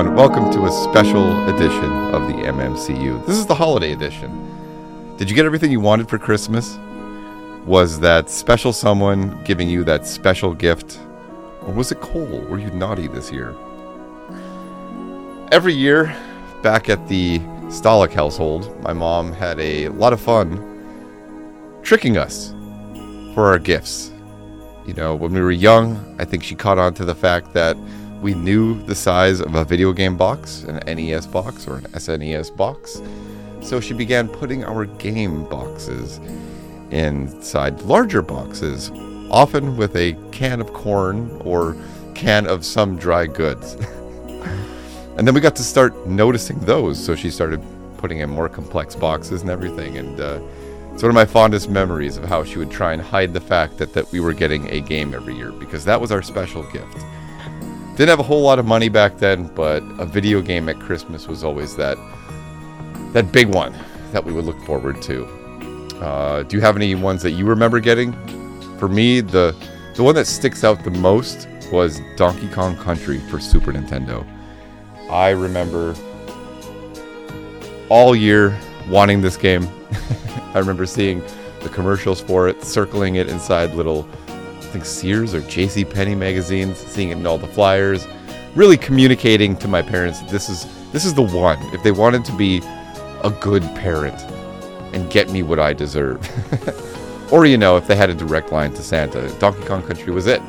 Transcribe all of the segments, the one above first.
Everyone. Welcome to a special edition of the MMCU. This is the holiday edition. Did you get everything you wanted for Christmas? Was that special someone giving you that special gift? Or was it coal? Were you naughty this year? Every year, back at the Stolic household, my mom had a lot of fun tricking us for our gifts. You know, when we were young, I think she caught on to the fact that we knew the size of a video game box, an NES box or an SNES box. So she began putting our game boxes inside larger boxes, often with a can of corn or can of some dry goods. and then we got to start noticing those, so she started putting in more complex boxes and everything. And uh, it's one of my fondest memories of how she would try and hide the fact that, that we were getting a game every year because that was our special gift. Didn't have a whole lot of money back then, but a video game at Christmas was always that that big one that we would look forward to. Uh, do you have any ones that you remember getting? For me, the the one that sticks out the most was Donkey Kong Country for Super Nintendo. I remember all year wanting this game. I remember seeing the commercials for it, circling it inside little think Sears or J.C. Penney magazines, seeing it in all the flyers, really communicating to my parents that this is this is the one. If they wanted to be a good parent and get me what I deserve, or you know, if they had a direct line to Santa, Donkey Kong Country was it.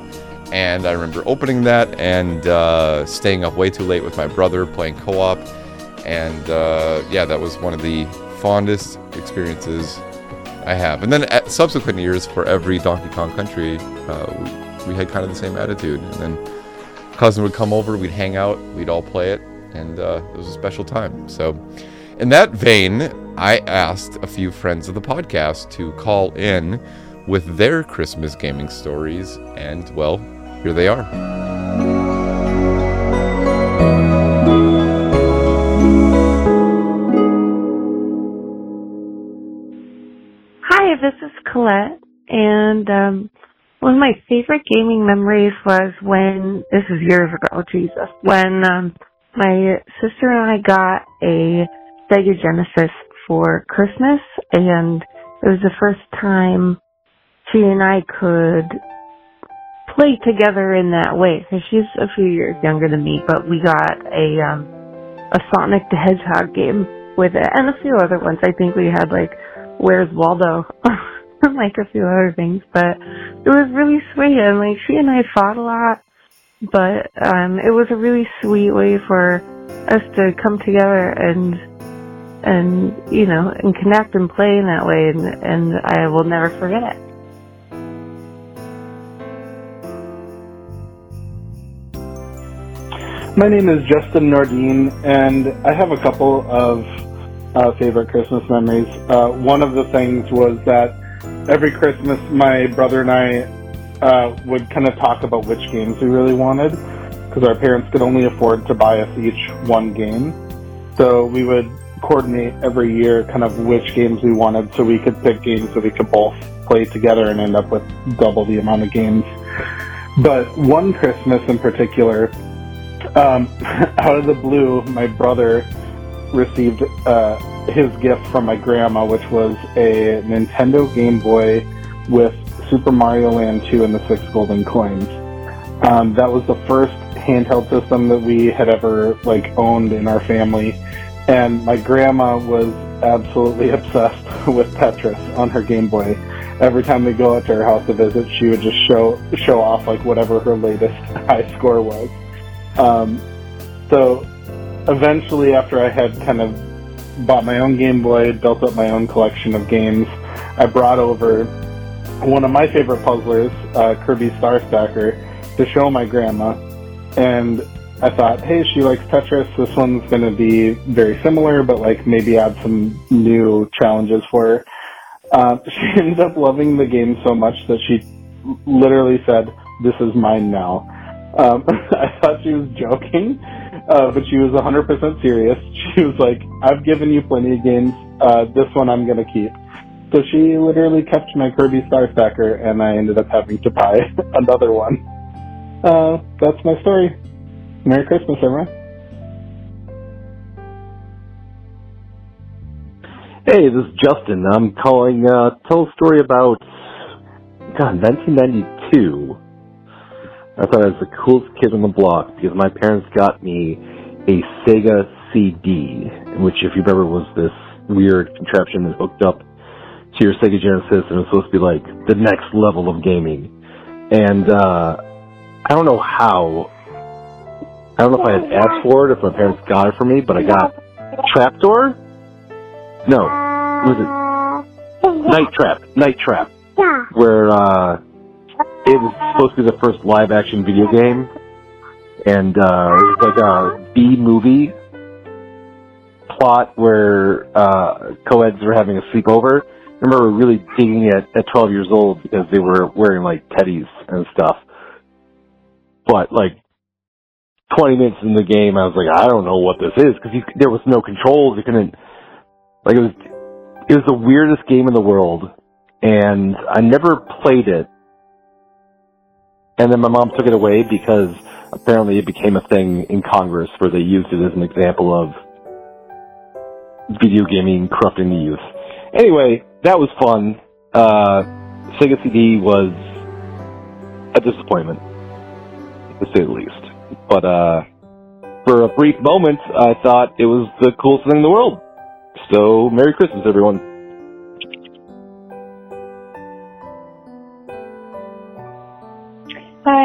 And I remember opening that and uh, staying up way too late with my brother playing co-op, and uh, yeah, that was one of the fondest experiences I have. And then at subsequent years, for every Donkey Kong Country, uh, we, we, had kind of the same attitude. And then cousin would come over, we'd hang out, we'd all play it, and uh, it was a special time. So, in that vein, I asked a few friends of the podcast to call in with their Christmas gaming stories, and well, here they are. Colette, and um, one of my favorite gaming memories was when this is years ago, Jesus, when um, my sister and I got a Sega Genesis for Christmas, and it was the first time she and I could play together in that way. Because she's a few years younger than me, but we got a um, a Sonic the Hedgehog game with it, and a few other ones. I think we had like Where's Waldo? like a few other things, but it was really sweet and like she and I fought a lot, but um it was a really sweet way for us to come together and and you know and connect and play in that way and and I will never forget it. My name is Justin Nordine, and I have a couple of uh, favorite Christmas memories. Uh, one of the things was that every Christmas, my brother and I uh, would kind of talk about which games we really wanted because our parents could only afford to buy us each one game. So we would coordinate every year kind of which games we wanted so we could pick games that we could both play together and end up with double the amount of games. But one Christmas in particular, um, out of the blue, my brother received uh, his gift from my grandma, which was a Nintendo Game Boy with Super Mario Land 2 and the Six Golden Coins. Um, that was the first handheld system that we had ever like owned in our family, and my grandma was absolutely obsessed with Tetris on her Game Boy. Every time we go out to her house to visit, she would just show show off like whatever her latest high score was. Um, so eventually, after I had kind of bought my own Game Boy, built up my own collection of games, I brought over one of my favorite puzzlers, uh, Kirby Star Stacker, to show my grandma. And I thought, hey, she likes Tetris. This one's going to be very similar, but like maybe add some new challenges for her. Uh, she ended up loving the game so much that she literally said, "This is mine now." Um, I thought she was joking, uh, but she was 100% serious. She was like, I've given you plenty of games. Uh, this one I'm going to keep. So she literally kept my Kirby Star Stacker, and I ended up having to buy another one. Uh, that's my story. Merry Christmas, everyone. Hey, this is Justin. I'm calling uh, tell a story about God 1992. I thought I was the coolest kid on the block because my parents got me a Sega CD, which, if you remember, was this weird contraption that hooked up to your Sega Genesis and it was supposed to be like the next level of gaming. And, uh, I don't know how. I don't know if I had asked for it, if my parents got it for me, but I got Trapdoor? No. What was it? Night Trap. Night Trap. Yeah. Where, uh, it was supposed to be the first live action video game. And, uh, it was like a B movie plot where, uh, co-eds were having a sleepover. I remember really digging it at 12 years old because they were wearing like teddies and stuff. But like 20 minutes in the game, I was like, I don't know what this is because there was no controls. You couldn't, like, it was, it was the weirdest game in the world, and I never played it. And then my mom took it away because apparently it became a thing in Congress where they used it as an example of video gaming corrupting the youth. Anyway, that was fun. Uh, Sega CD was a disappointment to say the least. But uh, for a brief moment, I thought it was the coolest thing in the world. So, Merry Christmas, everyone.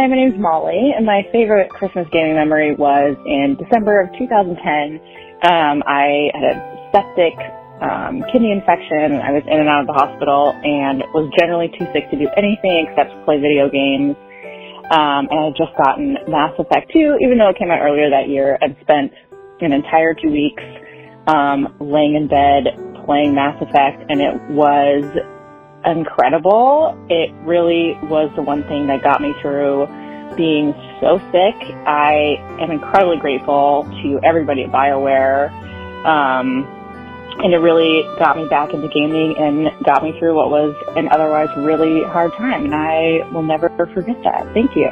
My name's Molly, and my favorite Christmas gaming memory was in December of 2010. Um, I had a septic um, kidney infection. I was in and out of the hospital and was generally too sick to do anything except play video games. Um, and I had just gotten Mass Effect 2, even though it came out earlier that year, and spent an entire two weeks um, laying in bed playing Mass Effect, and it was incredible. It really was the one thing that got me through being so sick. I am incredibly grateful to everybody at BioWare. Um, and it really got me back into gaming and got me through what was an otherwise really hard time. And I will never forget that. Thank you.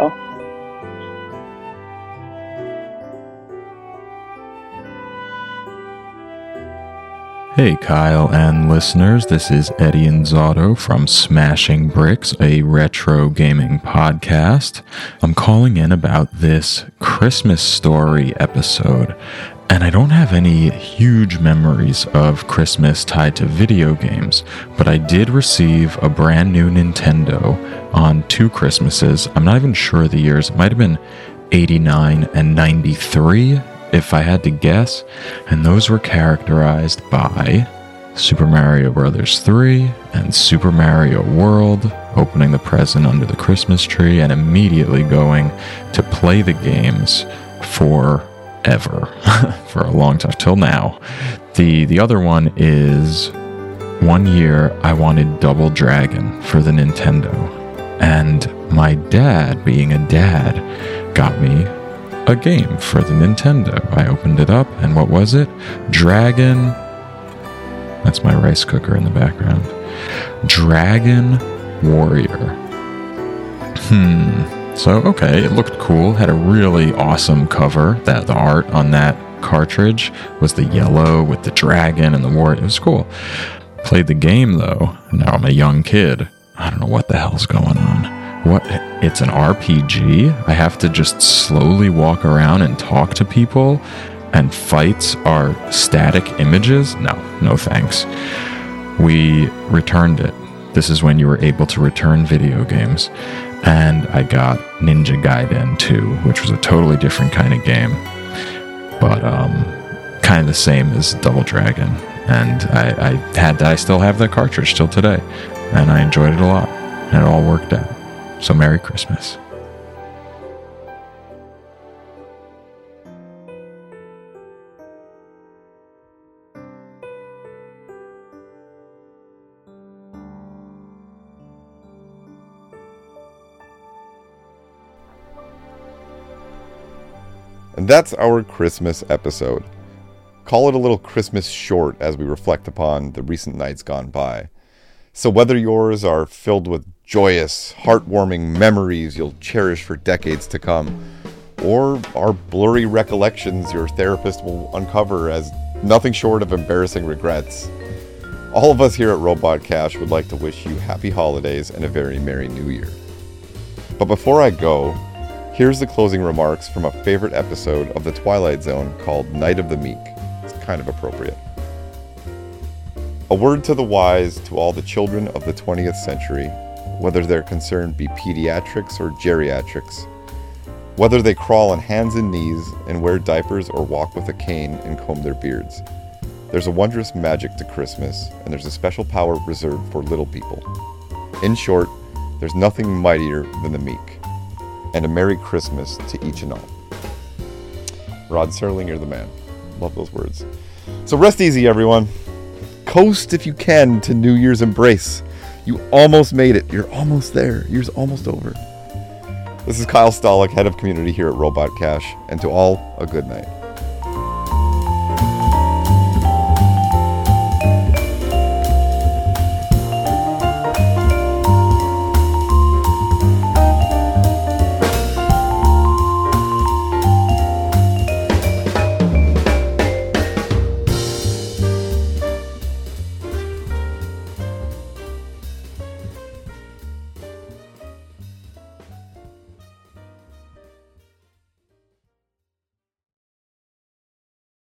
Hey, Kyle and listeners, this is Eddie Inzauto from Smashing Bricks, a retro gaming podcast. I'm calling in about this Christmas story episode, and I don't have any huge memories of Christmas tied to video games, but I did receive a brand new Nintendo on two Christmases. I'm not even sure the years, it might have been 89 and 93 if I had to guess, and those were characterized by Super Mario Bros. 3 and Super Mario World, opening the present under the Christmas tree and immediately going to play the games forever, for a long time, till now. The, the other one is one year I wanted Double Dragon for the Nintendo, and my dad, being a dad, got me a game for the Nintendo. I opened it up, and what was it? Dragon. That's my rice cooker in the background. Dragon Warrior. Hmm. So, okay, it looked cool. Had a really awesome cover. That the art on that cartridge was the yellow with the dragon and the war. It was cool. Played the game though. Now I'm a young kid. I don't know what the hell's going on. What? It's an RPG? I have to just slowly walk around and talk to people, and fights are static images? No, no thanks. We returned it. This is when you were able to return video games. And I got Ninja Gaiden 2, which was a totally different kind of game, but um, kind of the same as Double Dragon. And I, I had that. I still have that cartridge till today, and I enjoyed it a lot. And it all worked out. So, Merry Christmas. And that's our Christmas episode. Call it a little Christmas short as we reflect upon the recent nights gone by. So, whether yours are filled with joyous, heartwarming memories you'll cherish for decades to come, or are blurry recollections your therapist will uncover as nothing short of embarrassing regrets, All of us here at Robot Cache would like to wish you happy holidays and a very Merry New Year. But before I go, here's the closing remarks from a favorite episode of The Twilight Zone called Night of the Meek. It's kind of appropriate. A word to the wise to all the children of the 20th century, whether their concern be pediatrics or geriatrics, whether they crawl on hands and knees and wear diapers or walk with a cane and comb their beards. There's a wondrous magic to Christmas, and there's a special power reserved for little people. In short, there's nothing mightier than the meek. And a Merry Christmas to each and all. Rod Serling, you're the man. Love those words. So rest easy, everyone. Coast if you can to New Year's embrace. You almost made it. You're almost there. Year's almost over. This is Kyle Stolick, head of community here at Robot Cache, and to all, a good night.